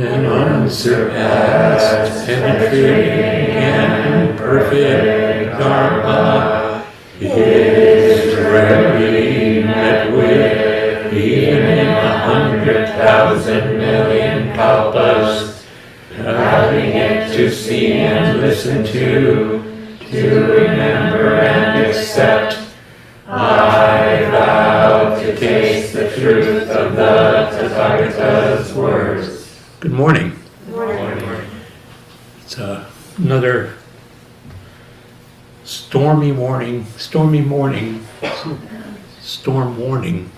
and unsurpassed, penetrating and perfect Dharma is rarely met with, even in a hundred thousand million kalpas. Having it to see and listen to, to remember and accept, I vow to taste the truth of the Tathagata's words. Good morning. Good morning. It's uh, another stormy morning, stormy morning, storm warning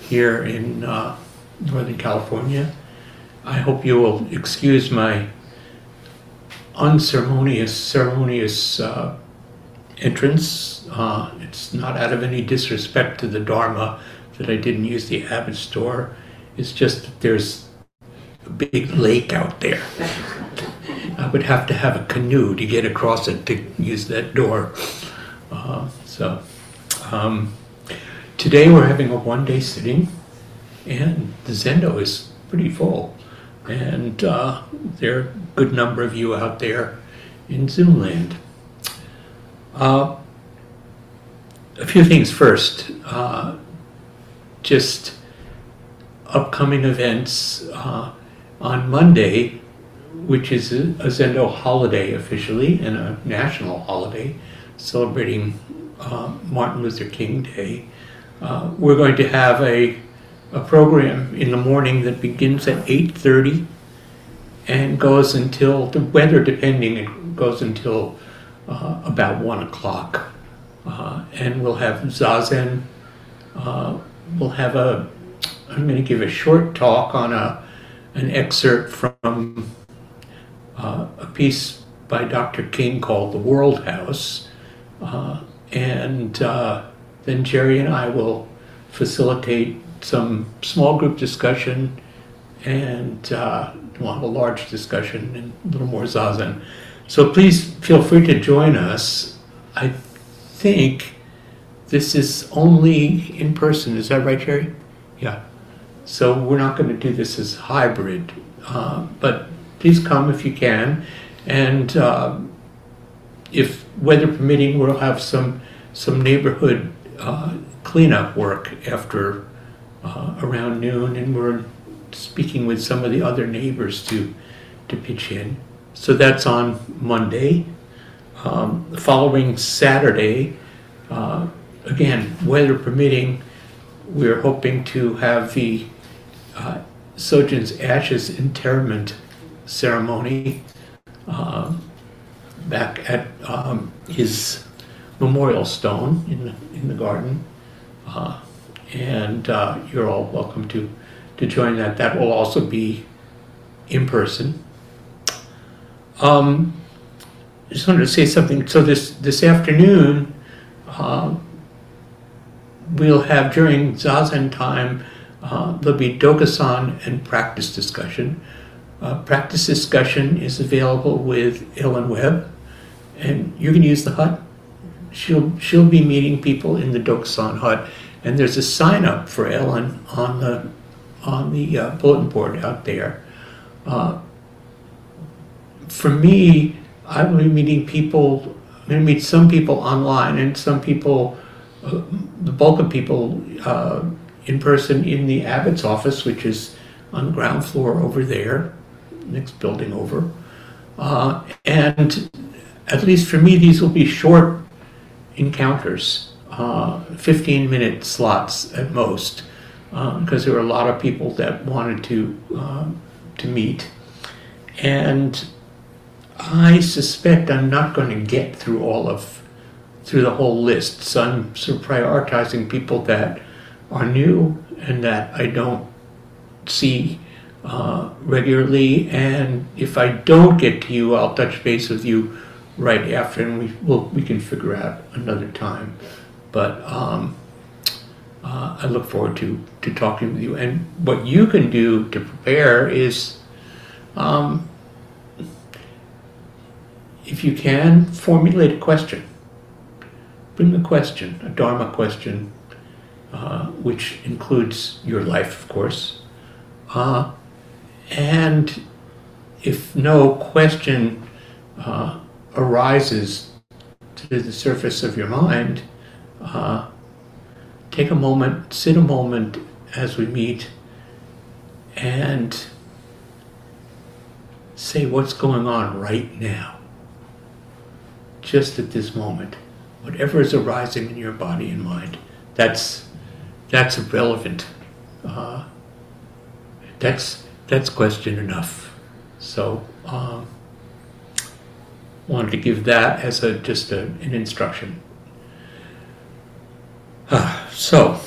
here in uh, Northern California. I hope you will excuse my unceremonious, ceremonious uh, entrance. Uh, it's not out of any disrespect to the Dharma that I didn't use the Abbott store. It's just that there's big lake out there. I would have to have a canoe to get across it to use that door. Uh, so, um, today we're having a one day sitting, and the Zendo is pretty full. And uh, there are a good number of you out there in Zoom land. Uh, a few things first. Uh, just upcoming events. Uh, on Monday, which is a, Zendo holiday officially and a national holiday celebrating uh, Martin Luther King Day, uh, we're going to have a, a program in the morning that begins at 8.30 and goes until, the weather depending, it goes until uh, about 1 o'clock. Uh, and we'll have Zazen, uh, we'll have a, I'm going to give a short talk on a, an excerpt from uh, a piece by Dr. King called The World House. Uh, and uh, then Jerry and I will facilitate some small group discussion and uh, we'll have a large discussion and a little more zazen. So please feel free to join us. I think this is only in person. Is that right, Jerry? Yeah. So we're not going to do this as hybrid, uh, but please come if you can. And uh, if weather permitting, we'll have some some neighborhood uh, cleanup work after uh, around noon, and we're speaking with some of the other neighbors to to pitch in. So that's on Monday. Um, the following Saturday, uh, again, weather permitting, we're hoping to have the uh, Sojun's ashes interment ceremony uh, back at um, his memorial stone in the, in the garden. Uh, and uh, you're all welcome to, to join that. That will also be in person. Um, I just wanted to say something. So this, this afternoon, uh, we'll have during Zazen time, uh, there'll be Dokusan and practice discussion. Uh, practice discussion is available with Ellen Webb, and you can use the hut. She'll she'll be meeting people in the Dokusan hut, and there's a sign up for Ellen on the on the uh, bulletin board out there. Uh, for me, I will be meeting people. I'm going to meet some people online and some people, uh, the bulk of people uh, in person in the Abbott's office, which is on the ground floor over there, next building over. Uh, and at least for me, these will be short encounters, uh, 15 minute slots at most, because there were a lot of people that wanted to uh, to meet. And I suspect I'm not going to get through all of through the whole list. So I'm sort of prioritizing people that are new and that I don't see uh, regularly. And if I don't get to you, I'll touch base with you right after, and we will we can figure out another time. But um, uh, I look forward to to talking with you. And what you can do to prepare is. Um, if you can, formulate a question. Bring a question, a Dharma question, uh, which includes your life, of course. Uh, and if no question uh, arises to the surface of your mind, uh, take a moment, sit a moment as we meet, and say what's going on right now, just at this moment. Whatever is arising in your body and mind, that's that's irrelevant. Uh, that's that's question enough. So um, wanted to give that as a just a, an instruction. Uh, so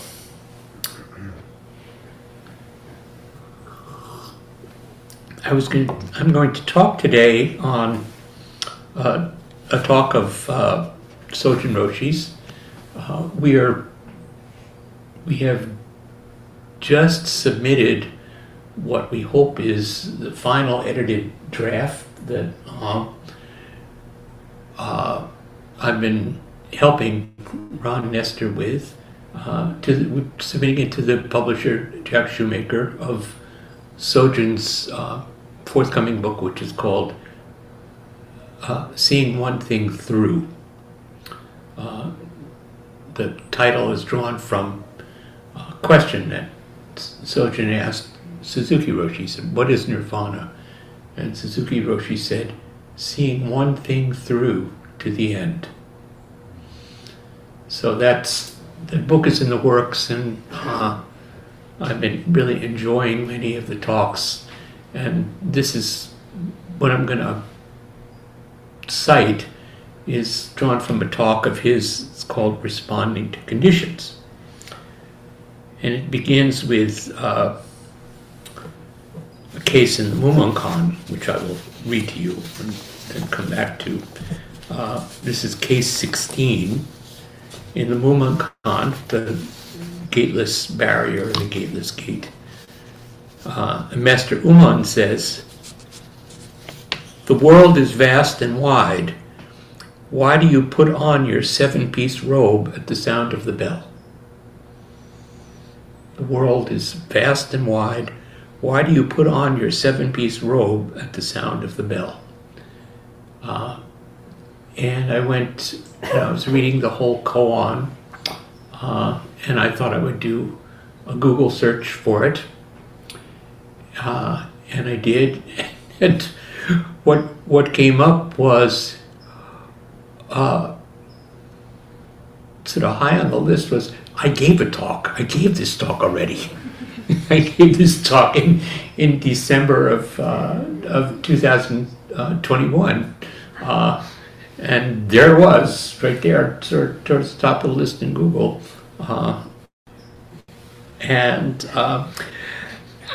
I was going. I'm going to talk today on uh, a talk of uh, Sojun Roshi's. Uh, we are. We have just submitted what we hope is the final edited draft that uh, uh, I've been helping Ron Nestor with, uh, to submitting it to the publisher Jack Shoemaker of Sojun's uh, forthcoming book, which is called uh, "Seeing One Thing Through." Uh, the title is drawn from question that Sojun asked Suzuki Roshi. Said, "What is nirvana?" And Suzuki Roshi said, "Seeing one thing through to the end." So that's the book is in the works, and uh, I've been really enjoying many of the talks. And this is what I'm going to cite is drawn from a talk of his. It's called "Responding to Conditions," and it begins with. Uh, a case in the Mumonkan, which I will read to you and then come back to. Uh, this is case 16 in the Mumonkan, the gateless barrier, the gateless gate. Uh, Master Ummon says, The world is vast and wide. Why do you put on your seven piece robe at the sound of the bell? The world is vast and wide. Why do you put on your seven piece robe at the sound of the bell? Uh, and I went, I was reading the whole koan, uh, and I thought I would do a Google search for it. Uh, and I did. And what, what came up was uh, sort of high on the list was I gave a talk. I gave this talk already. I gave this talk in, in December of, uh, of 2021. Uh, and there it was, right there, towards the top of the list in Google. Uh, and uh,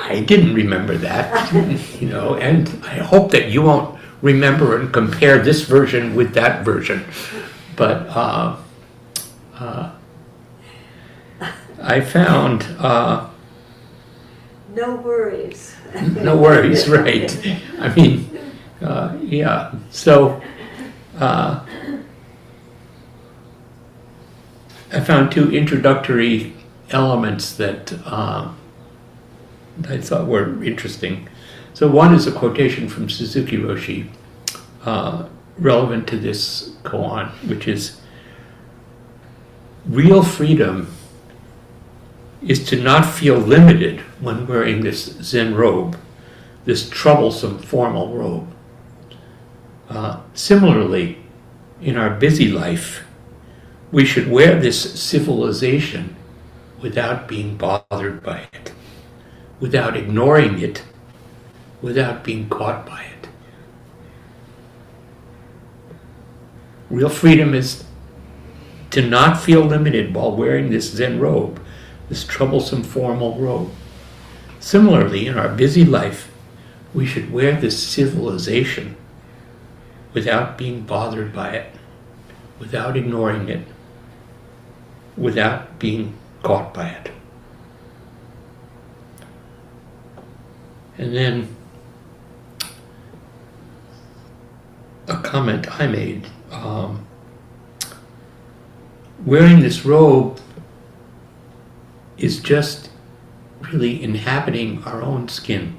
I didn't remember that, you know, and I hope that you won't remember and compare this version with that version. But uh, uh, I found uh, no worries. no worries, right? I mean, uh, yeah. So uh, I found two introductory elements that uh, I thought were interesting. So one is a quotation from Suzuki Roshi, uh, relevant to this koan, which is real freedom is to not feel limited when wearing this Zen robe, this troublesome formal robe. Uh, similarly, in our busy life, we should wear this civilization without being bothered by it, without ignoring it, without being caught by it. Real freedom is to not feel limited while wearing this Zen robe this troublesome formal robe. Similarly, in our busy life, we should wear this civilization without being bothered by it, without ignoring it, without being caught by it. And then a comment I made um, wearing this robe is just really inhabiting our own skin.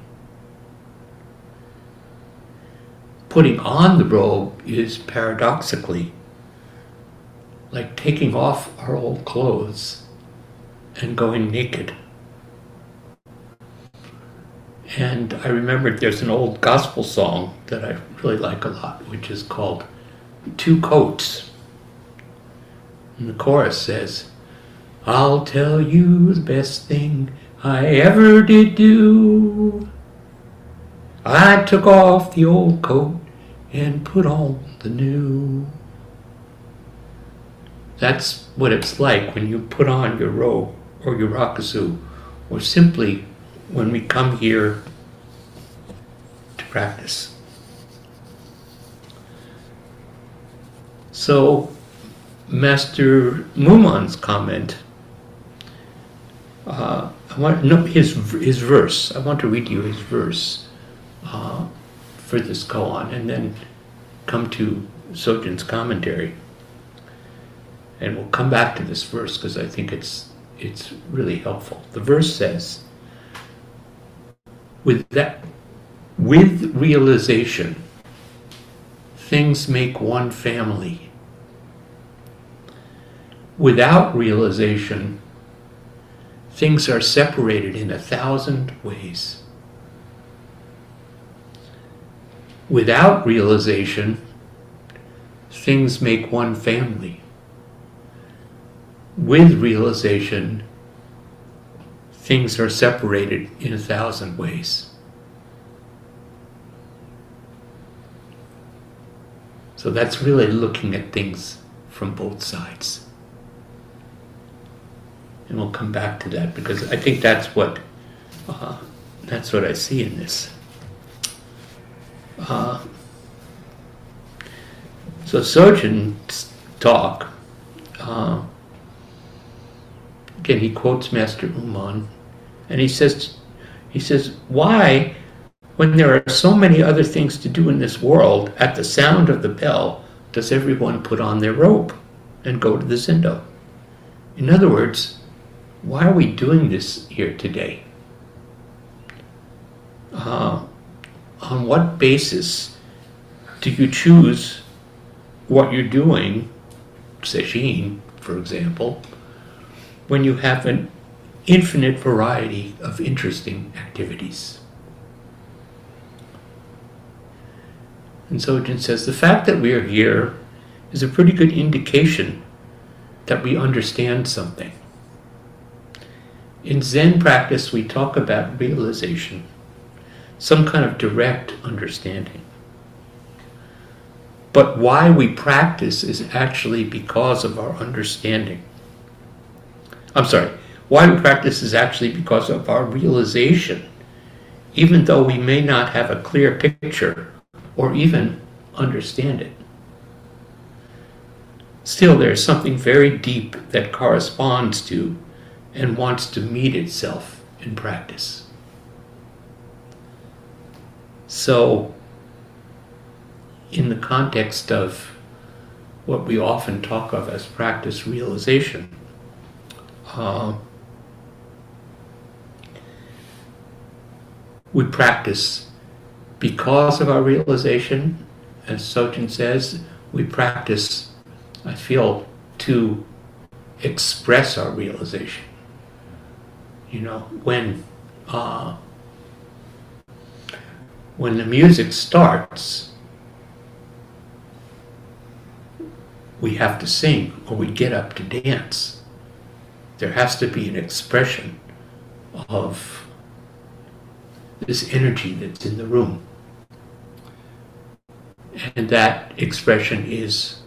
putting on the robe is paradoxically like taking off our old clothes and going naked. And I remembered there's an old gospel song that I really like a lot, which is called Two Coats. And the chorus says, I'll tell you the best thing I ever did do. I took off the old coat and put on the new. That's what it's like when you put on your robe or your rakusu, or simply when we come here to practice. So, Master Mumon's comment, uh, I want no his his verse. I want to read you his verse uh, for this koan, and then come to Sojun's commentary, and we'll come back to this verse because I think it's it's really helpful. The verse says, "With that, with realization, things make one family." Without realization, things are separated in a thousand ways. Without realization, things make one family. With realization, things are separated in a thousand ways. So that's really looking at things from both sides and we'll come back to that because I think that's what uh, that's what I see in this. Uh, so Sojun's talk, uh, again, he quotes Master Ummon, and he says, he says, why, when there are so many other things to do in this world, at the sound of the bell, does everyone put on their robe and go to the zendo? In other words, why are we doing this here today? Uh, on what basis do you choose what you're doing, sesshin, for example, when you have an infinite variety of interesting activities? And so Sojun says the fact that we are here is a pretty good indication that we understand something. In Zen practice, we talk about realization, some kind of direct understanding. But why we practice is actually because of our understanding. I'm sorry, why we practice is actually because of our realization, even though we may not have a clear picture or even understand it. Still, there's something very deep that corresponds to and wants to meet itself in practice. So, in the context of what we often talk of as practice realization, uh, we practice because of our realization, as Sojun says, we practice, I feel, to express our realization you know, when uh, when the music starts, we have to sing or we get up to dance. There has to be an expression of this energy that's in the room. And that expression is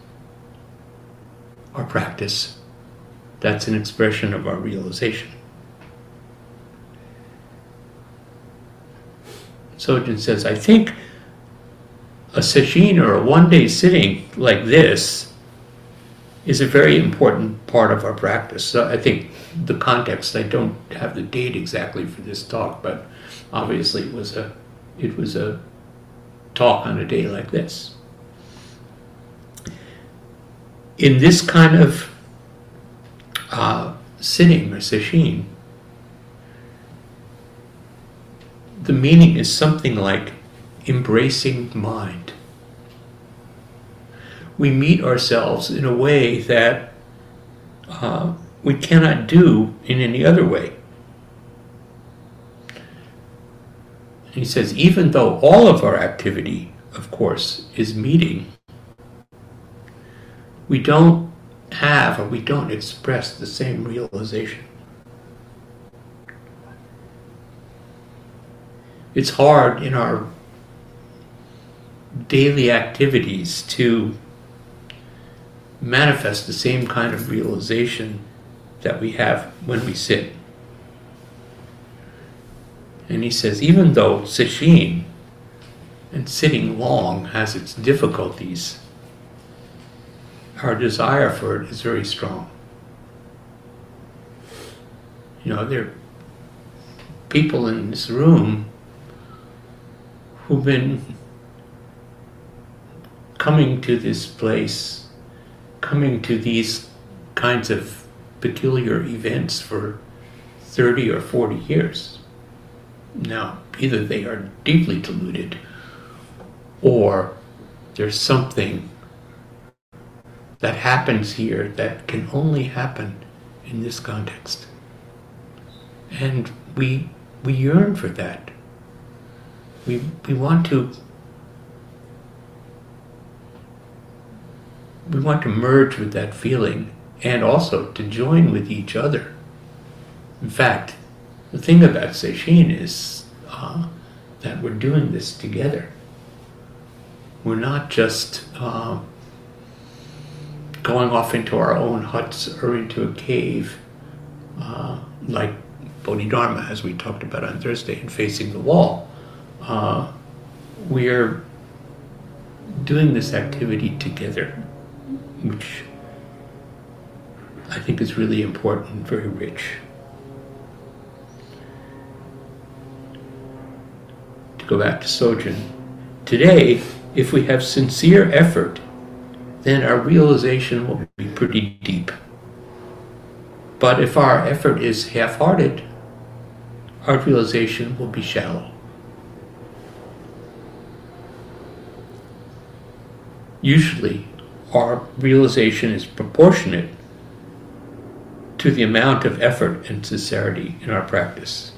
our practice. That's an expression of our realization. Sojun says, I think a sesshin or a one day sitting like this is a very important part of our practice. So I think the context, I don't have the date exactly for this talk, but obviously it was a it was a talk on a day like this. In this kind of uh, sitting or sesshin, the meaning is something like embracing mind. we meet ourselves in a way that uh, we cannot do in any other way. he says, even though all of our activity, of course, is meeting, we don't have or we don't express the same realization. It's hard in our daily activities to manifest the same kind of realization that we have when we sit. And he says, even though sesshin and sitting long has its difficulties, our desire for it is very strong. You know, there are people in this room who've been coming to this place, coming to these kinds of peculiar events for 30 or 40 years. Now, either they are deeply deluded or there's something that happens here that can only happen in this context. And we, we yearn for that. We, we want to we want to merge with that feeling and also to join with each other. In fact, the thing about Sesshin is uh, that we're doing this together. We're not just uh, going off into our own huts or into a cave uh, like Bodhidharma, as we talked about on Thursday, and facing the wall. Uh, we're doing this activity together, which I think is really important very rich. To go back to Sojun. Today, if we have sincere effort, then our realization will be pretty deep. But if our effort is half hearted, our realization will be shallow. Usually, our realization is proportionate to the amount of effort and sincerity in our practice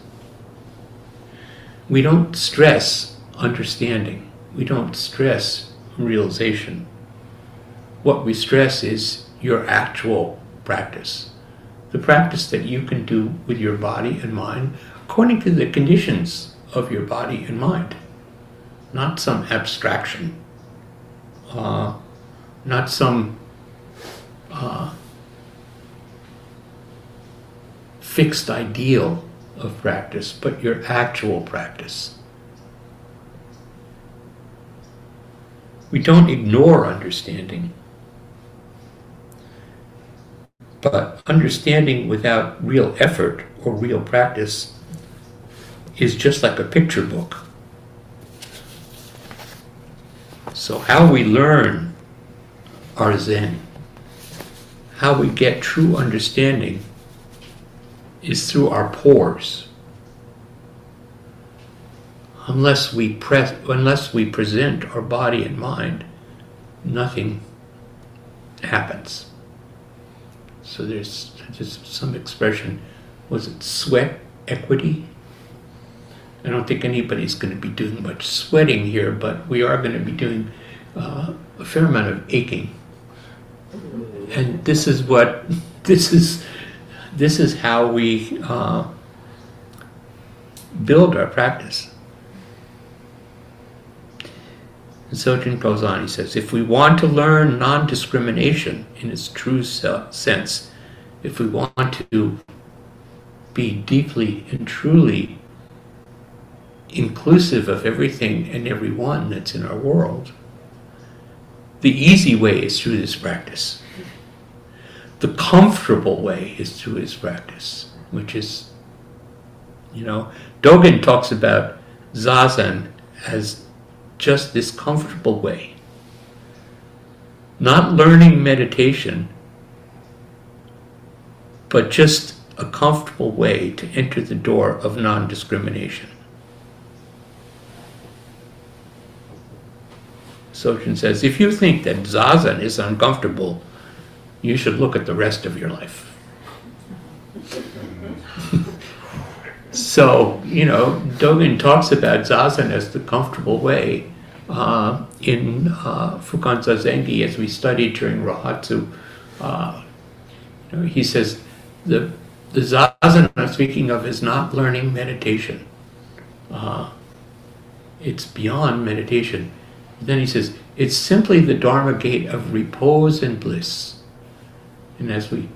we don't stress understanding. We don't stress realization. What we stress is your actual practice. The practice that you can do with your body and mind according to the conditions of your body and mind. Not some abstraction. Uh, not some uh, fixed ideal of practice, but your actual practice. We don't ignore understanding, but understanding without real effort or real practice is just like a picture book. So, how we learn our Zen, how we get true understanding is through our pores. Unless we press, unless we present our body and mind, nothing happens. So there's just some expression. Was it sweat equity? I don't think anybody's going to be doing much sweating here, but we are going to be doing uh, a fair amount of aching. And this is what this is this is how we uh, build our practice. And Sojun goes on, he says, if we want to learn non discrimination in its true sense, if we want to be deeply and truly inclusive of everything and everyone that's in our world, the easy way is through this practice. The comfortable way is through his practice, which is, you know, Dogen talks about zazen as just this comfortable way. Not learning meditation, but just a comfortable way to enter the door of non discrimination. Sojun says, if you think that zazen is uncomfortable, you should look at the rest of your life. so, you know, Dogen talks about zazen as the comfortable way. Uh, in uh, Fukan Zazengi, as we studied during Rohatsu, uh, you know, he says the the zazen I'm speaking of is not learning meditation. Uh, it's beyond meditation. Then he says it's simply the Dharma gate of repose and bliss. And as we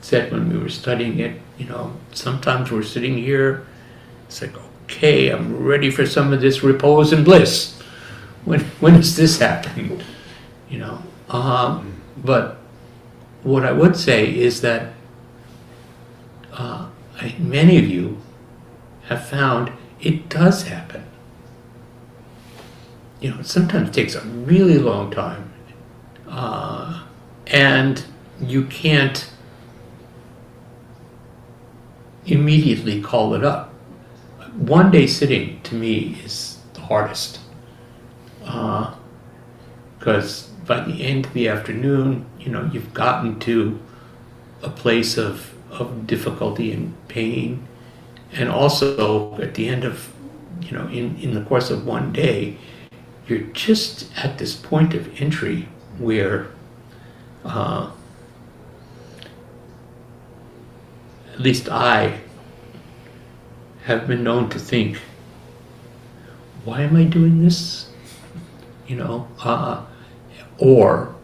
said when we were studying it, you know, sometimes we're sitting here, it's like, okay, I'm ready for some of this repose and bliss. When when does this happen? You know. Um, but what I would say is that uh, I, many of you have found it does happen. You know, it sometimes takes a really long time, uh, and you can't immediately call it up. One day sitting to me is the hardest because uh, by the end of the afternoon, you know, you've gotten to a place of, of difficulty and pain. And also at the end of, you know, in, in the course of one day, you're just at this point of entry where uh, at least I have been known to think, why am I doing this? You know, uh, or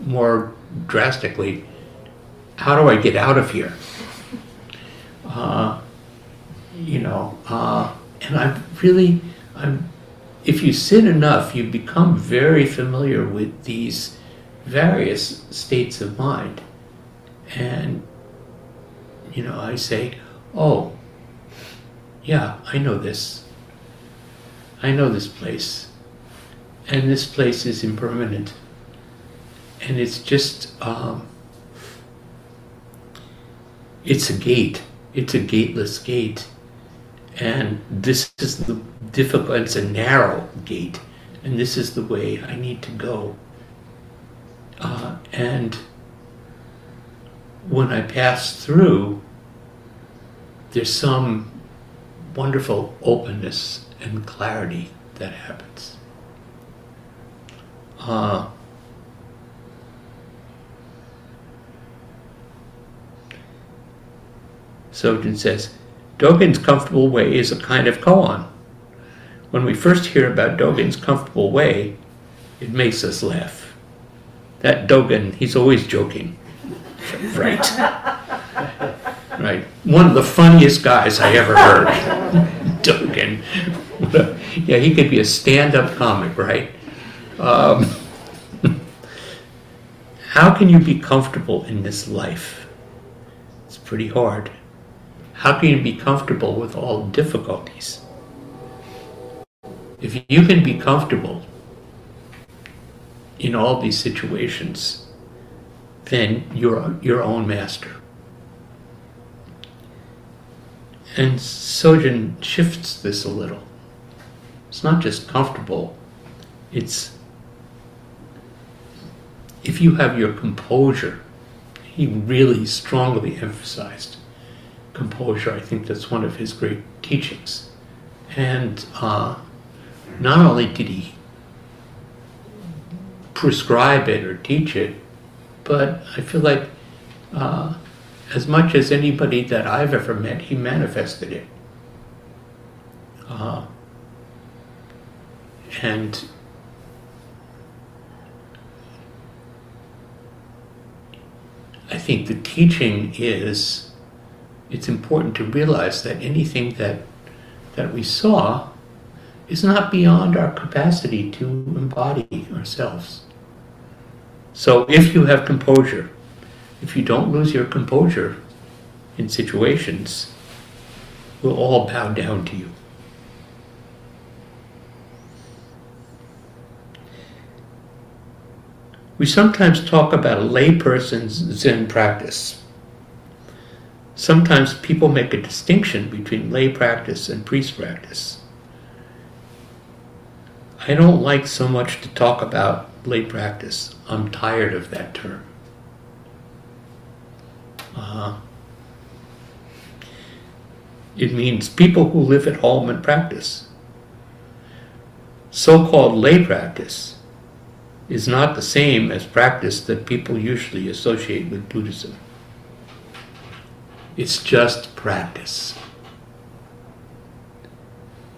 more drastically, how do I get out of here? Uh, you know, uh, and I'm really, I'm, if you sit enough, you become very familiar with these various states of mind. And, you know, I say, oh, yeah, I know this. I know this place. And this place is impermanent. And it's just, um, it's a gate. It's a gateless gate. And this is the difficult, it's a narrow gate. And this is the way I need to go. Uh, and when I pass through, there's some wonderful openness and clarity that happens. Uh, Sojun says, Dogen's comfortable way is a kind of koan. When we first hear about Dogen's comfortable way, it makes us laugh. That Dogen, he's always joking. right. right. One of the funniest guys I ever heard. Dogen. yeah, he could be a stand up comic, right? Um, how can you be comfortable in this life? It's pretty hard. How can you be comfortable with all difficulties? If you can be comfortable in all these situations, then you're your own master. And Sojun shifts this a little. It's not just comfortable, it's if you have your composure, he really strongly emphasized composure. I think that's one of his great teachings. And uh, not only did he prescribe it or teach it, but I feel like uh, as much as anybody that I've ever met, he manifested it. Uh, and I think the teaching is it's important to realize that anything that that we saw is not beyond our capacity to embody ourselves. So if you have composure, if you don't lose your composure in situations, we'll all bow down to you. We sometimes talk about a layperson's Zen practice. Sometimes people make a distinction between lay practice and priest practice. I don't like so much to talk about lay practice. I'm tired of that term. Uh, it means people who live at home and practice. So called lay practice is not the same as practice that people usually associate with Buddhism. It's just practice.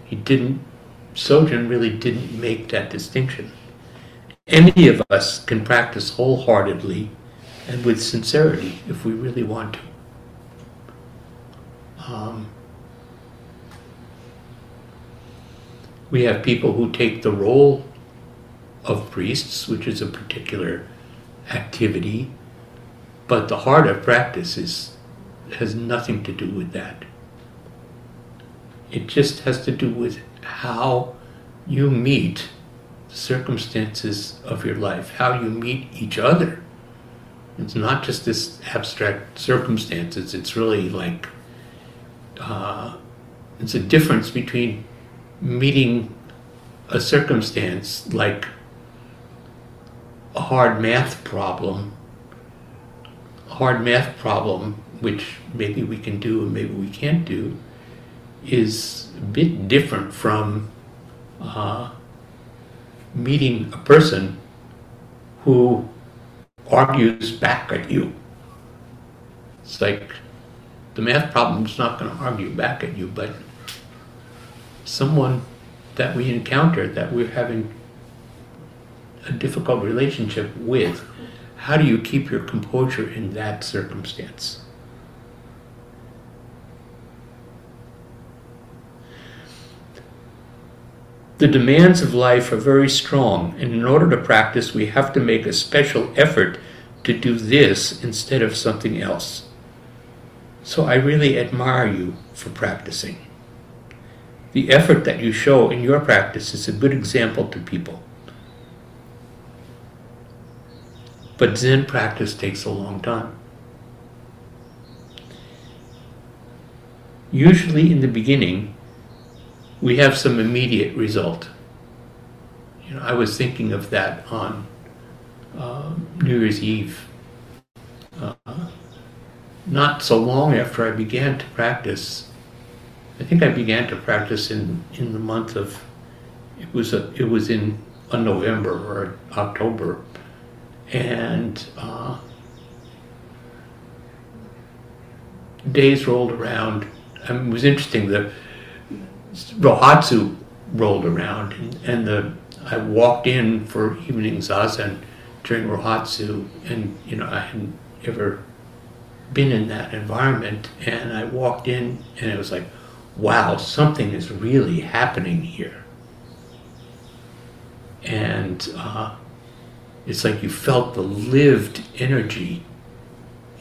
He didn't, Sojun really didn't make that distinction. Any of us can practice wholeheartedly and with sincerity if we really want to. Um, we have people who take the role of priests, which is a particular activity, but the heart of practice is has nothing to do with that. It just has to do with how you meet the circumstances of your life, how you meet each other. It's not just this abstract circumstances, it's really like uh, it's a difference between meeting a circumstance like a hard math problem, a hard math problem, which maybe we can do and maybe we can't do, is a bit different from uh, meeting a person who argues back at you. It's like the math problem's not going to argue back at you, but someone that we encounter that we're having a difficult relationship with, how do you keep your composure in that circumstance? The demands of life are very strong, and in order to practice, we have to make a special effort to do this instead of something else. So I really admire you for practicing. The effort that you show in your practice is a good example to people. But Zen practice takes a long time. Usually in the beginning, we have some immediate result. You know, I was thinking of that on uh, New Year's Eve. Uh, not so long after I began to practice, I think I began to practice in, in the month of, it was a, it was in a November or October, and uh, days rolled around. I mean, it was interesting. The Rohatsu rolled around, and, the I walked in for evening zazen during Rohatsu, and you know I hadn't ever been in that environment, and I walked in, and it was like, wow, something is really happening here, and uh, it's like you felt the lived energy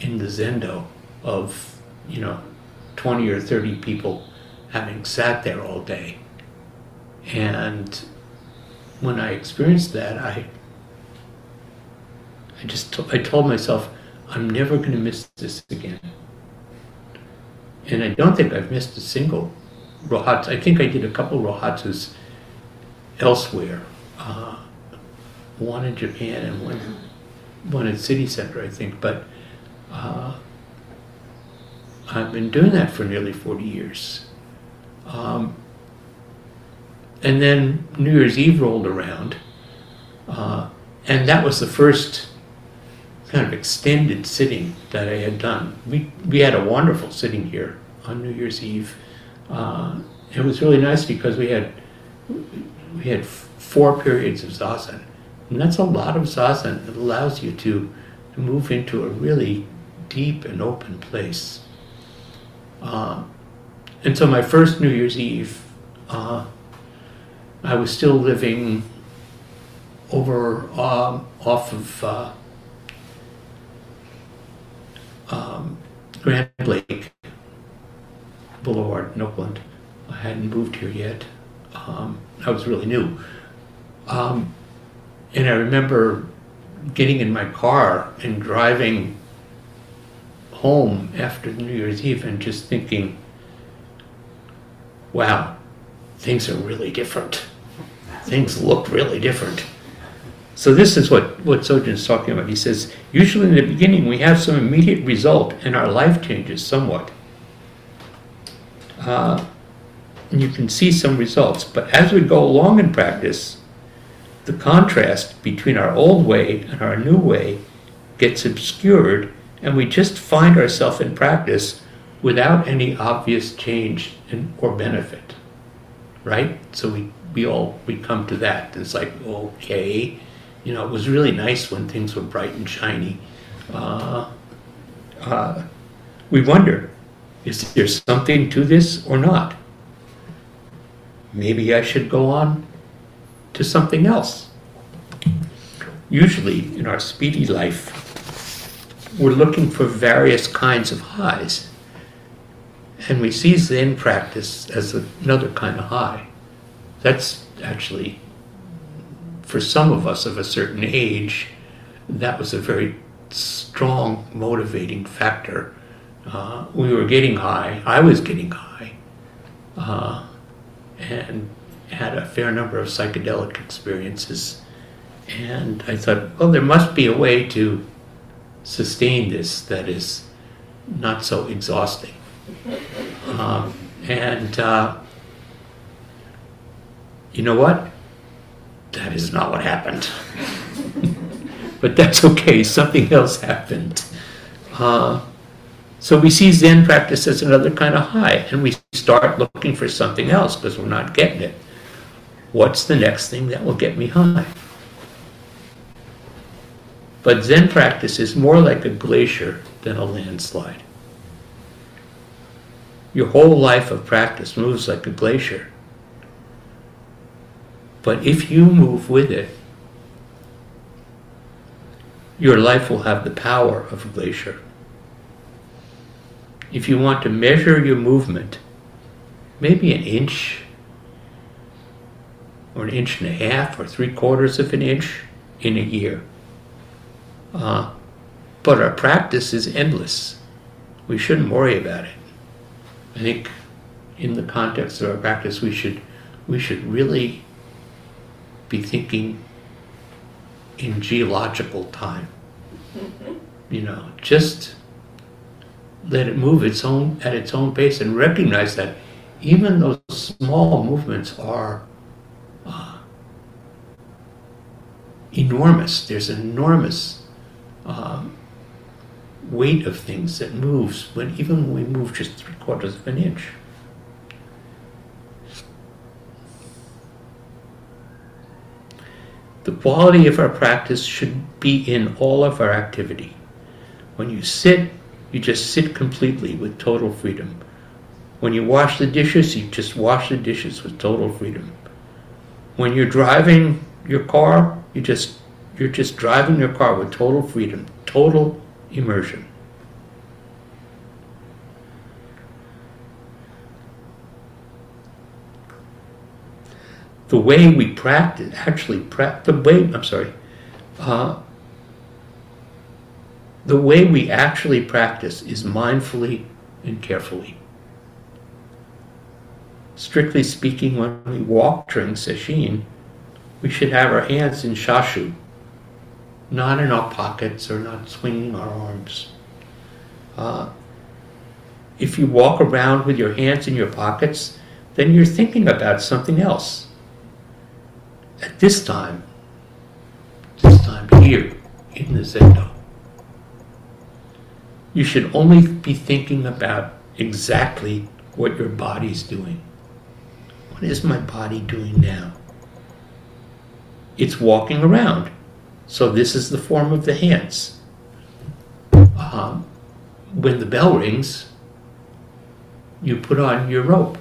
in the zendo of you know 20 or 30 people having sat there all day and when i experienced that i i just t- I told myself i'm never going to miss this again and i don't think i've missed a single rohatsu i think i did a couple rohatsus elsewhere uh, one in Japan and one one in City Center, I think. But uh, I've been doing that for nearly 40 years. Um, and then New Year's Eve rolled around, uh, and that was the first kind of extended sitting that I had done. We, we had a wonderful sitting here on New Year's Eve. Uh, it was really nice because we had we had four periods of zazen and that's a lot of zazen. It allows you to, move into a really deep and open place. Uh, and so my first New Year's Eve, uh, I was still living over um, off of uh, um, Grand Lake Boulevard in Oakland. I hadn't moved here yet. Um, I was really new. Um, and I remember getting in my car and driving home after New Year's Eve and just thinking, wow, things are really different. things look really different. So this is what, what Sojun is talking about. He says, usually in the beginning we have some immediate result and our life changes somewhat. Uh, and you can see some results, but as we go along in practice, the contrast between our old way and our new way gets obscured and we just find ourselves in practice without any obvious change in, or benefit. Right? So we, we all we come to that. It's like, okay, you know, it was really nice when things were bright and shiny. Uh, uh, we wonder, is there something to this or not? Maybe I should go on to something else. Usually in our speedy life, we're looking for various kinds of highs. And we see Zen practice as another kind of high. That's actually, for some of us of a certain age, that was a very strong motivating factor. Uh, we were getting high, I was getting high, uh, and had a fair number of psychedelic experiences. And I thought, well, there must be a way to sustain this that is not so exhausting. Um, and uh, you know what? That is not what happened. but that's okay, something else happened. Uh, so we see Zen practice as another kind of high, and we start looking for something else because we're not getting it. What's the next thing that will get me high? But Zen practice is more like a glacier than a landslide. Your whole life of practice moves like a glacier. But if you move with it, your life will have the power of a glacier. If you want to measure your movement, maybe an inch or an inch and a half or three quarters of an inch in a year. Uh, but our practice is endless. We shouldn't worry about it. I think in the context of our practice, we should we should really be thinking in geological time. You know, just let it move its own at its own pace and recognize that even those small movements are uh, enormous. There's enormous um, weight of things that moves when even when we move just three quarters of an inch. The quality of our practice should be in all of our activity. When you sit, you just sit completely with total freedom. When you wash the dishes, you just wash the dishes with total freedom. When you're driving your car, you just you're just driving your car with total freedom, total immersion. The way we practice, actually, pra- the way, I'm sorry, uh, the way we actually practice is mindfully and carefully. Strictly speaking, when we walk during sesshin, we should have our hands in shashu, not in our pockets or not swinging our arms. Uh, if you walk around with your hands in your pockets, then you're thinking about something else. At this time, this time here in the Zendo, you should only be thinking about exactly what your body's doing. What is my body doing now? It's walking around. So this is the form of the hands. Um, when the bell rings, you put on your rope.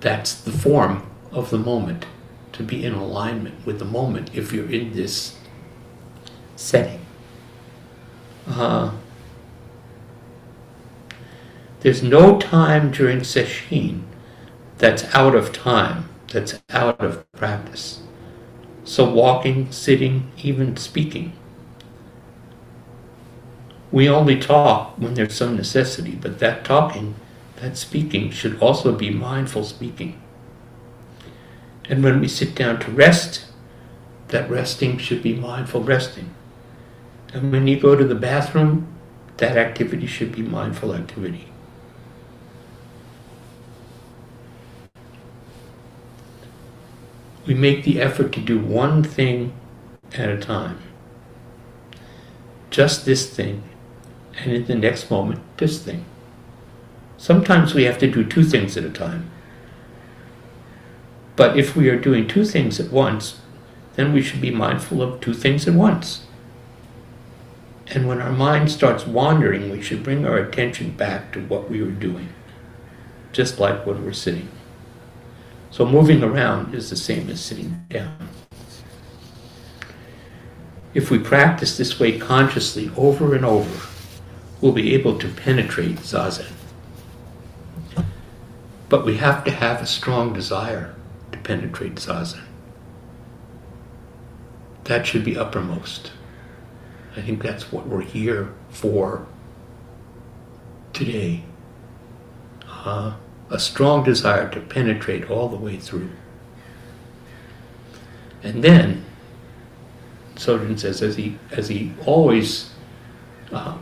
That's the form of the moment, to be in alignment with the moment if you're in this setting. Uh, there's no time during sesshin that's out of time, that's out of practice. So, walking, sitting, even speaking. We only talk when there's some necessity, but that talking, that speaking, should also be mindful speaking. And when we sit down to rest, that resting should be mindful resting. And when you go to the bathroom, that activity should be mindful activity. We make the effort to do one thing at a time. Just this thing, and in the next moment, this thing. Sometimes we have to do two things at a time. But if we are doing two things at once, then we should be mindful of two things at once. And when our mind starts wandering, we should bring our attention back to what we were doing, just like when we're sitting. So moving around is the same as sitting down. If we practice this way consciously over and over, we'll be able to penetrate zazen. But we have to have a strong desire to penetrate zazen. That should be uppermost. I think that's what we're here for today. Uh, a strong desire to penetrate all the way through. And then, Sojun says, as he, as he always uh,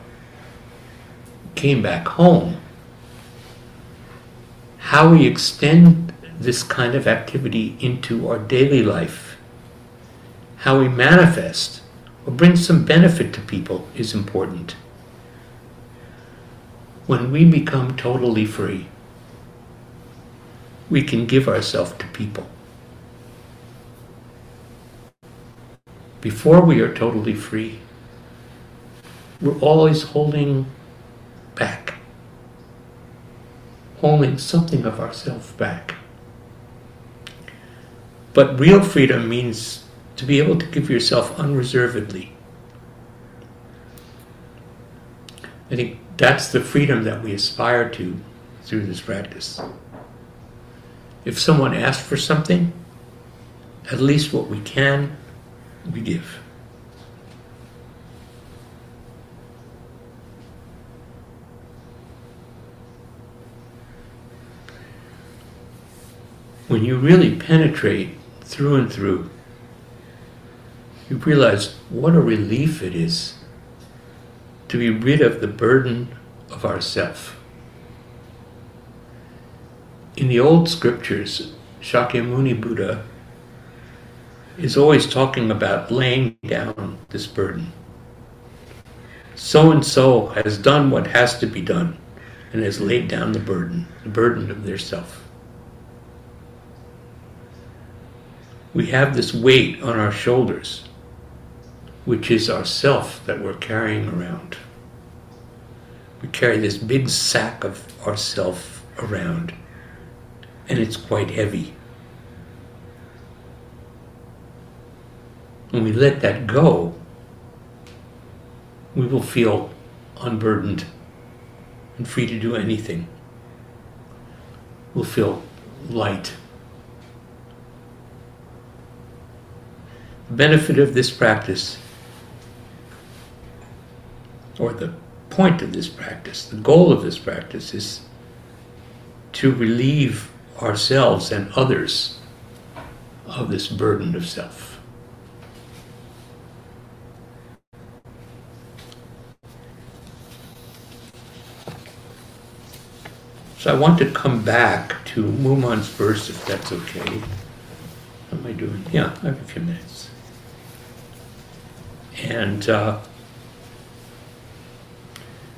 came back home, how we extend this kind of activity into our daily life, how we manifest or bring some benefit to people is important. When we become totally free, we can give ourselves to people. Before we are totally free, we're always holding back, holding something of ourselves back. But real freedom means to be able to give yourself unreservedly. I think that's the freedom that we aspire to through this practice. If someone asks for something, at least what we can, we give. When you really penetrate through and through, you realize what a relief it is to be rid of the burden of ourself. In the old scriptures, Shakyamuni Buddha is always talking about laying down this burden. So and so has done what has to be done and has laid down the burden, the burden of their self. We have this weight on our shoulders, which is our self that we're carrying around. We carry this big sack of ourself around and it's quite heavy. When we let that go, we will feel unburdened and free to do anything. We'll feel light. The benefit of this practice, or the point of this practice, the goal of this practice is to relieve ourselves and others of this burden of self. So I want to come back to Mumon's verse, if that's okay. What am I doing? Yeah, I have a few minutes. And uh,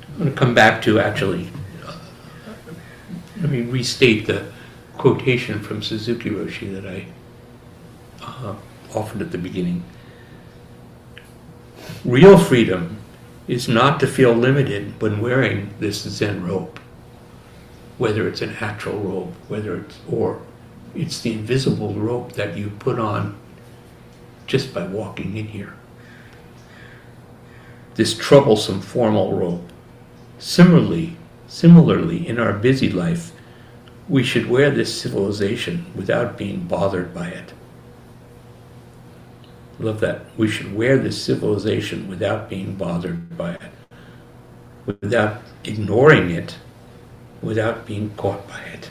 I'm going to come back to actually, uh, let me restate the quotation from Suzuki Roshi that I uh, offered at the beginning. Real freedom is not to feel limited when wearing this Zen robe, whether it's an actual robe, whether it's or it's the invisible robe that you put on just by walking in here. This troublesome formal robe. Similarly, similarly in our busy life, we should wear this civilization without being bothered by it. Love that. We should wear this civilization without being bothered by it, without ignoring it, without being caught by it.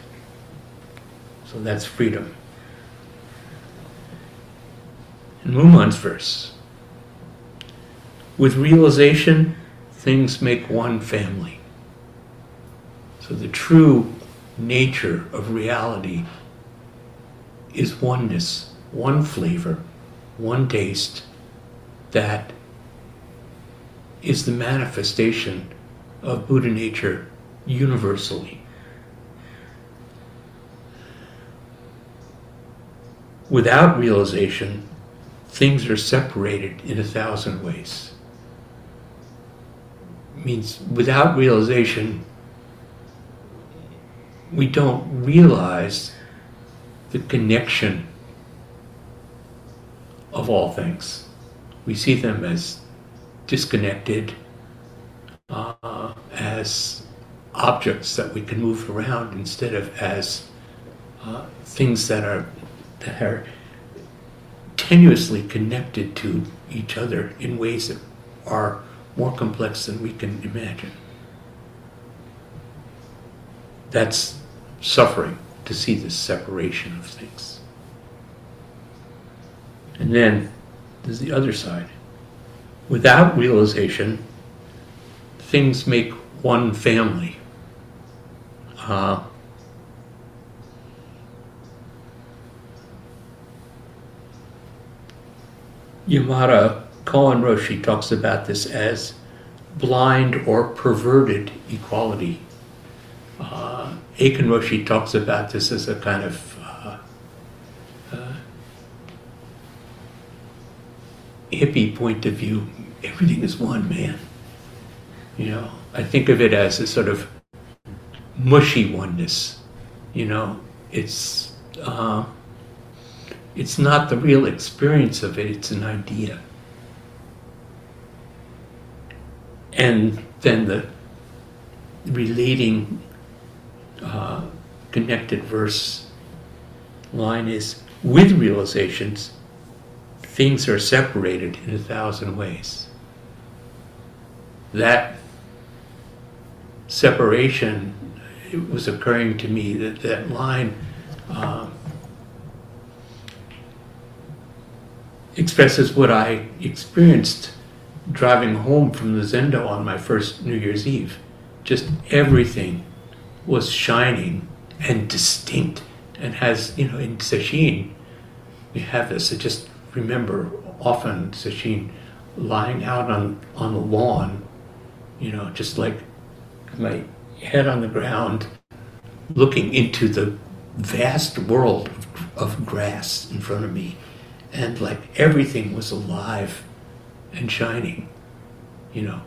So that's freedom. And Mumon's verse. With realization, things make one family. So the true nature of reality is oneness, one flavor, one taste that is the manifestation of Buddha nature universally. Without realization, things are separated in a thousand ways. Means without realization, we don't realize the connection of all things. We see them as disconnected, uh, as objects that we can move around instead of as uh, things that are that are tenuously connected to each other in ways that are more complex than we can imagine. That's suffering to see this separation of things. And then there's the other side. Without realization, things make one family. Uh, Yamada Koun Roshi talks about this as blind or perverted equality. Uh, Aitken Roshi talks about this as a kind of uh, uh, hippie point of view. Everything is one man. You know, I think of it as a sort of mushy oneness. You know, it's uh, it's not the real experience of it; it's an idea. And then the relating uh, connected verse line is with realizations, things are separated in a thousand ways. That separation it was occurring to me that that line um, expresses what I experienced driving home from the Zendo on my first New Year's Eve. Just everything was shining and distinct and has, you know, in Sesshin, we have this. I just remember often Sesshin lying out on, on the lawn, you know, just like my head on the ground, looking into the vast world of, of grass in front of me. And like everything was alive and shining, you know,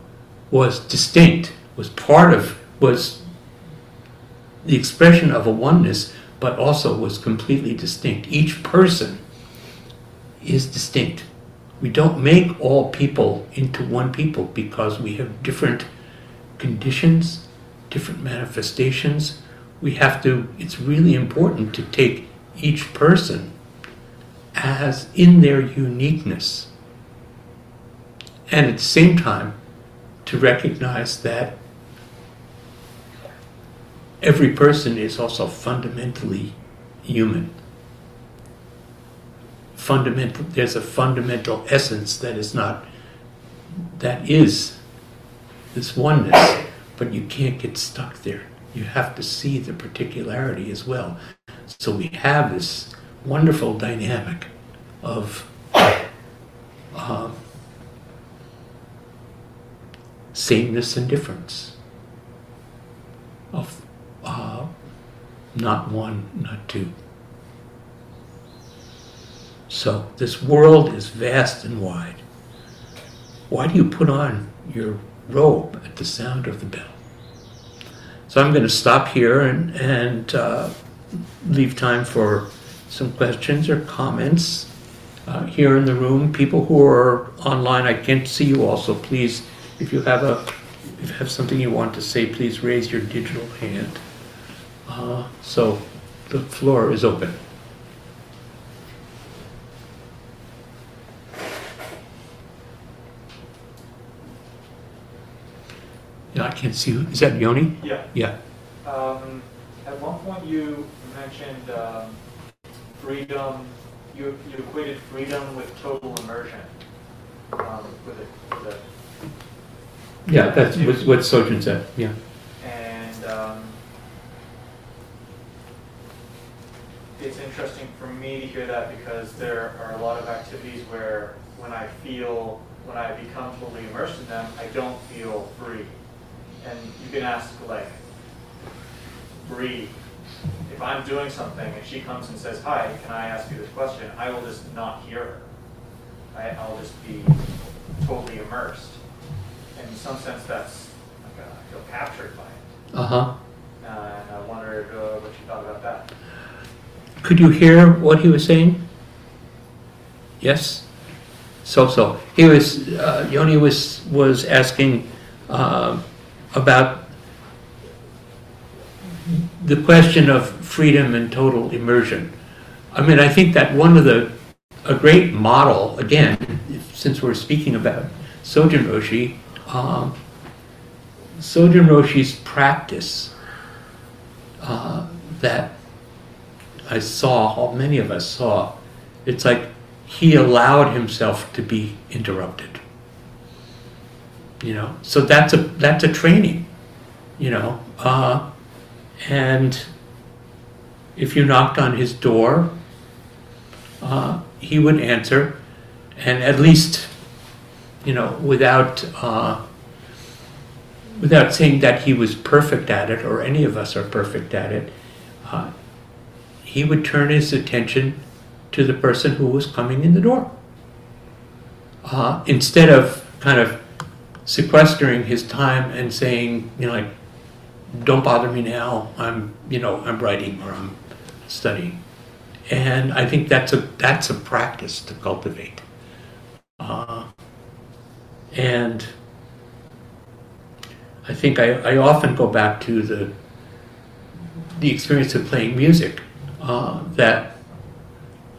was distinct, was part of, was the expression of a oneness, but also was completely distinct. Each person is distinct. We don't make all people into one people because we have different conditions, different manifestations. We have to, it's really important to take each person as in their uniqueness. And at the same time, to recognize that every person is also fundamentally human. Fundamental, there's a fundamental essence that is not, that is this oneness, but you can't get stuck there. You have to see the particularity as well. So we have this wonderful dynamic of uh, sameness and difference, of uh, not one, not two. So this world is vast and wide. Why do you put on your robe at the sound of the bell? So I'm going to stop here and, and uh, leave time for some questions or comments uh, here in the room. People who are online, I can't see you all, so please, if you have a if you have something you want to say, please raise your digital hand. Uh, so the floor is open. Yeah, I can't see. who- Is that Yoni? Yeah. Yeah. Um, at one point you mentioned um, freedom, you, you equated freedom with total immersion. Um, with it, with it. Yeah, that's what what Sojun said, yeah. And um, it's interesting for me to hear that because there are a lot of activities where when I feel, when I become totally immersed in them, I don't feel free. And you can ask like, Bree, if I'm doing something and she comes and says, hi, can I ask you this question? I will just not hear her. I, I'll just be totally immersed. And in some sense, that's, like, uh, I feel captured by it. Uh-huh. Uh, and I wondered uh, what you thought about that. Could you hear what he was saying? Yes? So, so. He was, uh, Yoni was, was asking uh, about the question of freedom and total immersion. I mean, I think that one of the, a great model, again, since we're speaking about Sojun Roshi, um, Sojun Roshi's practice uh, that I saw, many of us saw, it's like he allowed himself to be interrupted. You know, so that's a that's a training, you know. Uh, and if you knocked on his door, uh, he would answer, and at least, you know, without uh, without saying that he was perfect at it or any of us are perfect at it, uh, he would turn his attention to the person who was coming in the door. Uh, instead of kind of sequestering his time and saying, you know, like, don't bother me now, I'm, you know, I'm writing or I'm studying. And I think that's a, that's a practice to cultivate. Uh, and I think I, I often go back to the, the experience of playing music uh, that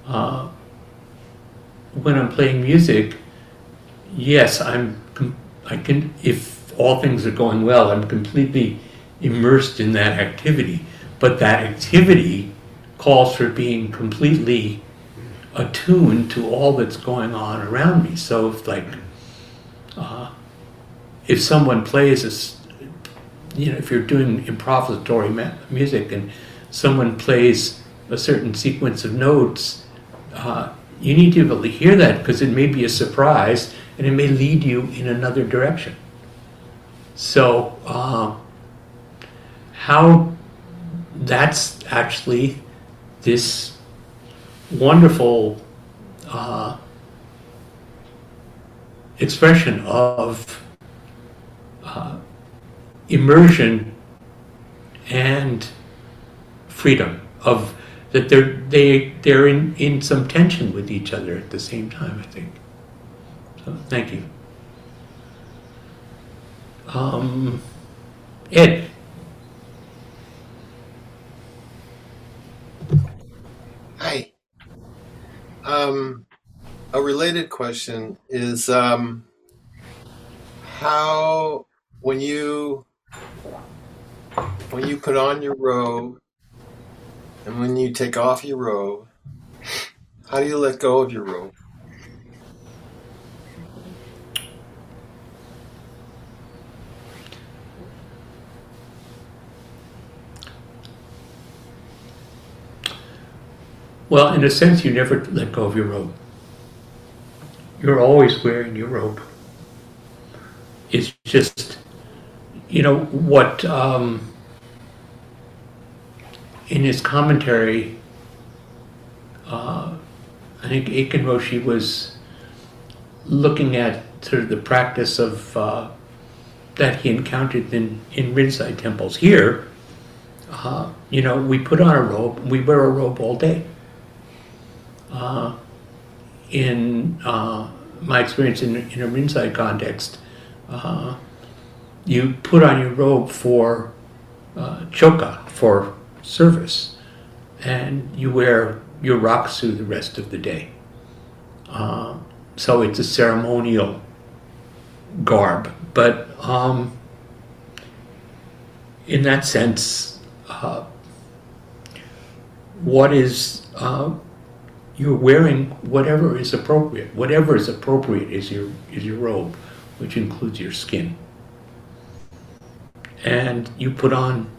uh, when I'm playing music, yes, I'm I can if all things are going well, I'm completely immersed in that activity. But that activity calls for being completely attuned to all that's going on around me. So if like uh, if someone plays a you know, if you're doing improvisatory music and someone plays a certain sequence of notes, uh, you need to be able to hear that because it may be a surprise and it may lead you in another direction. So, um, how that's actually this wonderful uh, expression of uh, immersion and freedom of that they're they they're in, in some tension with each other at the same time i think. So thank you. Um, ed. Hi. Um, a related question is um, how when you when you put on your robe and when you take off your robe, how do you let go of your robe? well in a sense you never let go of your robe you're always wearing your robe it's just you know what um, in his commentary uh, i think Aitken Roshi was looking at sort of the practice of uh, that he encountered in in Rinzai temples. Here uh, you know we put on a robe we wear a robe all day. Uh, in uh, my experience in, in a Rinzai context, uh, you put on your robe for choka, for service, and you wear your rakusu the rest of the day. Uh, so it's a ceremonial garb, but um, in that sense, uh, what is uh, you're wearing whatever is appropriate. Whatever is appropriate is your is your robe, which includes your skin. And you put on,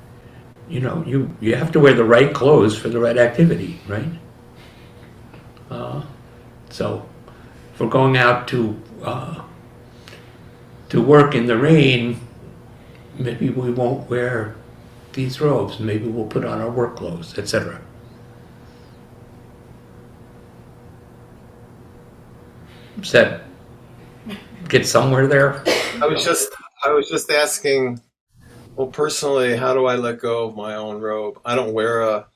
you know, you you have to wear the right clothes for the right activity, right? Uh, so, for going out to uh, to work in the rain, maybe we won't wear these robes. Maybe we'll put on our work clothes, etc. That get somewhere there? I was just I was just asking. Well, personally, how do I let go of my own robe? I don't wear a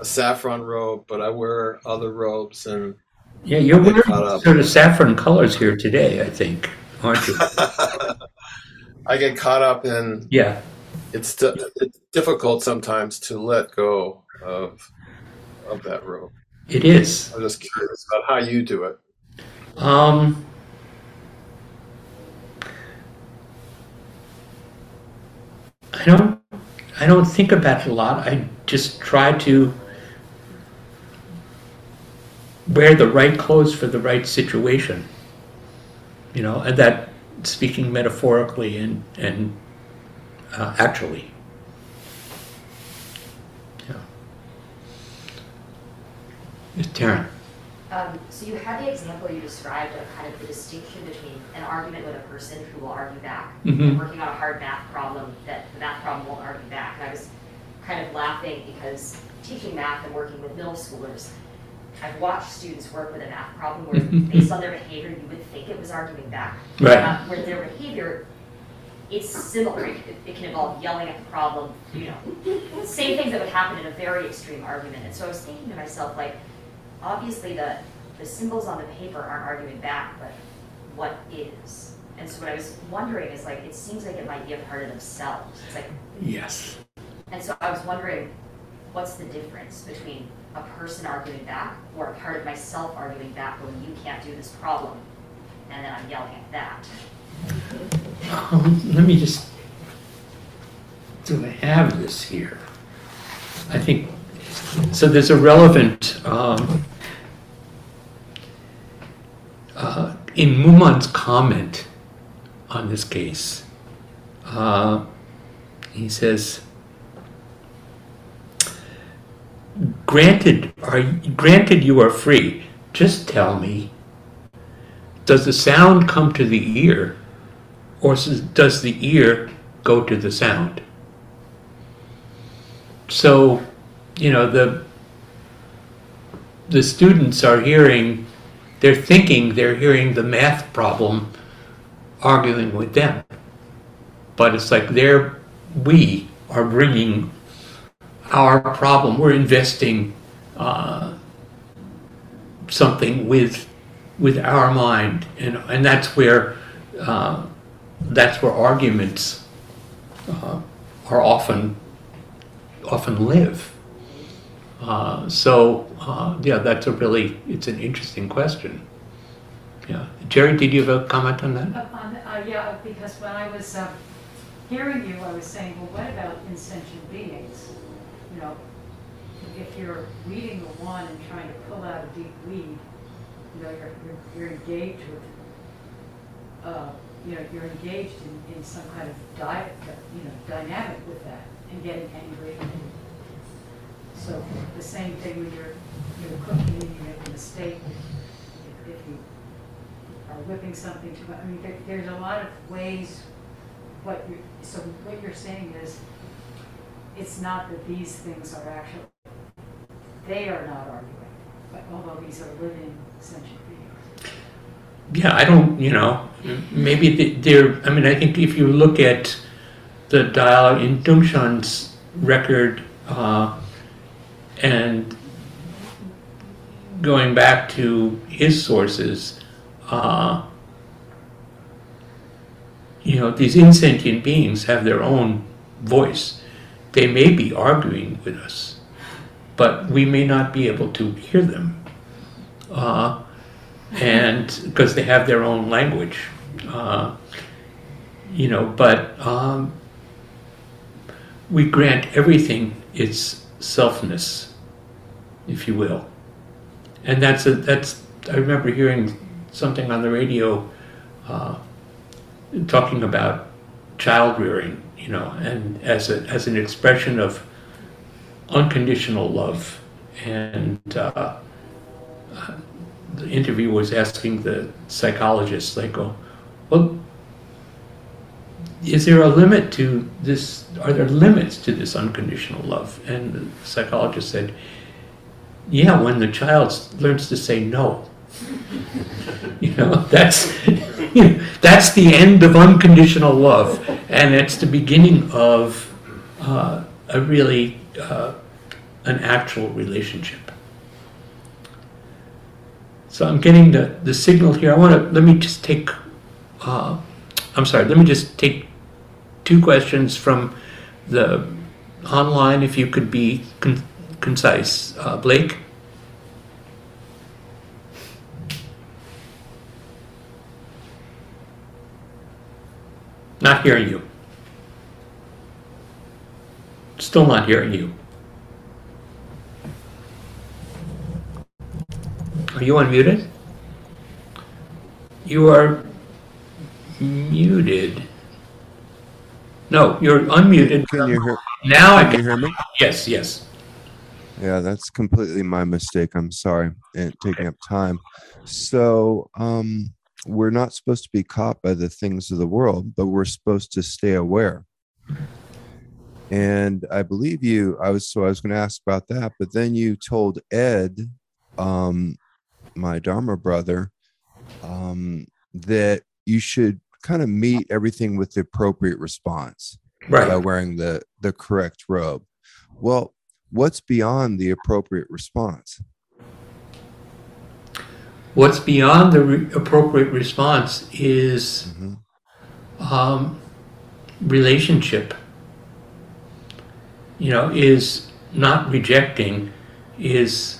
a saffron robe, but I wear other robes, and Yeah, you're wearing sort of saffron colors here today, I think, aren't you? I get caught up in. Yeah. It's it's difficult sometimes to let go of of that robe. It is. I'm just curious about how you do it. Um, I don't. I don't think about it a lot. I just try to wear the right clothes for the right situation. You know, and that speaking metaphorically and and uh, actually. Yeah. Taryn. Um, so you had the example you described of kind of the distinction between an argument with a person who will argue back Mhm. and working on a hard math problem that the math problem won't argue back. And I was kind of laughing because teaching math and working with middle schoolers, I've watched students work with a math problem where based on their behavior, you would think it was arguing back. Right. Uh, where their behavior, it's similar. It, it can involve yelling at the problem, you know, same things that would happen in a very extreme argument. And so I was thinking to myself, like, obviously the, the symbols on the paper aren't arguing back, but what is? And so what I was wondering is like, it seems like it might be a part of themselves. It's like, Yes. and so I was wondering, what's the difference between a person arguing back or a part of myself arguing back when you can't do this problem, and then I'm yelling at that? Um, let me just. Do I have this here? I think. So there's a relevant. Um, uh, in Mumon's comment on this case, uh, he says. Granted, are granted you are free. Just tell me. Does the sound come to the ear or does the ear go to the sound? So, you know, the the students are hearing, they're thinking they're hearing the math problem arguing with them. But it's like they're, we are bringing our problem, we're investing uh, something with with our mind, and and that's where uh, that's where arguments uh, are often often live. Uh, so uh, yeah, that's a really it's an interesting question. Yeah, Jerry, did you have a comment on that? Uh, on- uh, Yeah, because when I was uh, hearing you, I was saying, well, what about insentient beings? You know, if you're reading the one and trying to pull out a deep weed, you know, you're, you're- you're engaged with, uh, you know, you're engaged in, in some kind of di, you know, dynamic with that and getting angry. So the same thing when you're, you're cooking and you make a mistake, if if you are whipping something too much. I mean, there, there's a lot of ways, what you, so what you're saying is, it's not that these things are actually, they are not arguing, but although these are living sentient beings. Yeah, I don't, you know, maybe th- there, I mean, I think if you look at the dialogue in Dongshan's record uh, and going back to his sources, uh, you know, these insentient beings have their own voice. They may be arguing with us, but we may not be able to hear them. Uh, and because they have their own language, uh, you know, but um, we grant everything its selfness, if you will. and that's a, that's I remember hearing something on the radio uh, talking about child rearing, you know, and as a as an expression of unconditional love. And uh, the interview was asking the psychologist, they go, well, is there a limit to this? Are there limits to this unconditional love? And the psychologist said, yeah, when the child learns to say no. you know, that's that's the end of unconditional love, and it's the beginning of uh, a really uh, an actual relationship. So I'm getting the, the signal here. I want to let me just take. Uh, I'm sorry. Let me just take two questions from the online. If you could be con- concise, uh, Blake. Not hearing you. Still not hearing you. Are you unmuted? You are muted. No, you're unmuted. Can you hear? Now I Can you hear me? Yes, yes. Yeah, that's completely my mistake. I'm sorry, and taking up time. So, um, we're not supposed to be caught by the things of the world, but we're supposed to stay aware. And I believe you. I was so I was going to ask about that, but then you told Ed, um, my Dharma brother, um, that you should kind of meet everything with the appropriate response. right. by wearing the the correct robe. Well, what's beyond the appropriate response? What's beyond the re- appropriate response is Mhm. um, relationship. You know, is not rejecting, is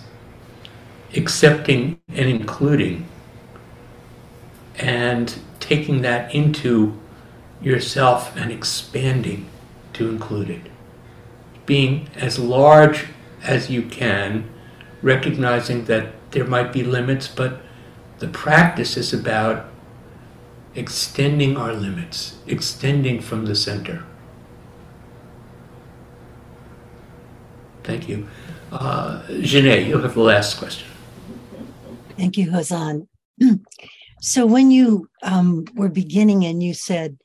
accepting and including, and taking that into yourself and expanding to include it. Being as large as you can, recognizing that there might be limits, but the practice is about extending our limits, extending from the center. Thank you. Uh, you'll have the last question. Thank you, Hozan. So when you um, were beginning and you said,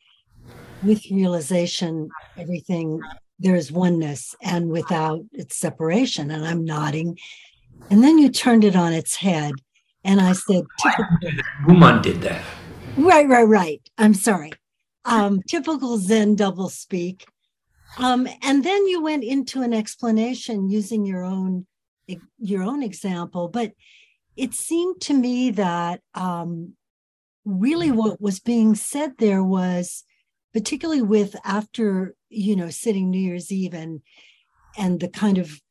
with realization, everything there is oneness, and without it's separation, and I'm nodding, and then you turned it on its head, and I said, typical, Ruman did that. right, right, right. I'm sorry. Um, typical Zen double speak. Um, and then you went into an explanation using your own your own example, but it seemed to me that um, really what was being said there was particularly with after you know sitting new year's eve and and the kind of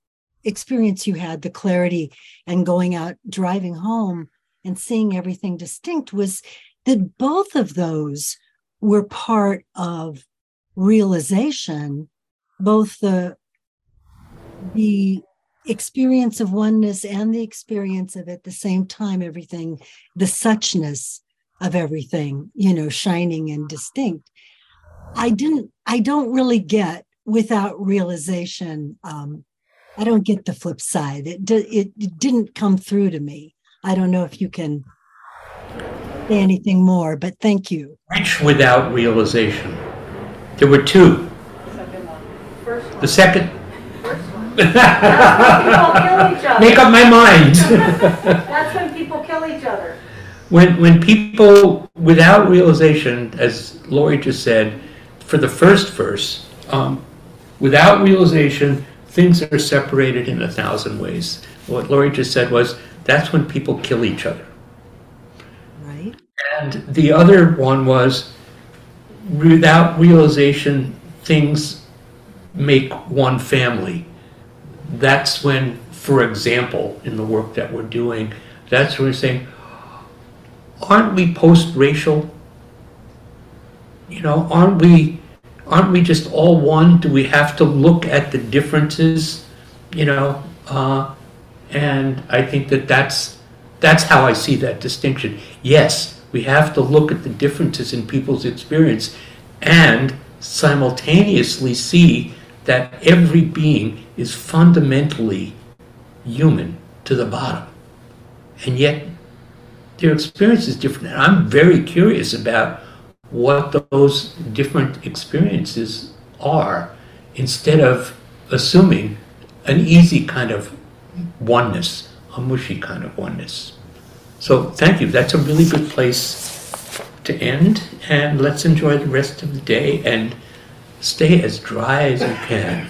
experience you had the clarity and going out driving home and seeing everything distinct was that both of those were part of realization both the the experience of oneness and the experience of at the same time everything the suchness of everything you know shining and distinct i didn't i don't really get without realization um i don't get the flip side it, di- it, it didn't come through to me i don't know if you can say anything more but thank you Rich without realization. There were two. Second one. The second, First one. That's when people kill each other. make up my mind. That's when people kill each other. when when people without realization, as Lori just said, for the first verse, um, without realization, things are separated in a thousand ways. What Laurie just said was that's when people kill each other. right And the other one was without realization, things make one family. That's when, for example, in the work that we're doing, that's when we're saying, aren't we post-racial? You know, aren't we, aren't we just all one? Do we have to look at the differences, you know, uh, And I think that that's, that's how I see that distinction. Yes, we have to look at the differences in people's experience and simultaneously see that every being is fundamentally human to the bottom. And yet, their experience is different. And I'm very curious about what those different experiences are instead of assuming an easy kind of oneness, a mushy kind of oneness. So thank you. That's a really good place to end. And let's enjoy the rest of the day and stay as dry as you can.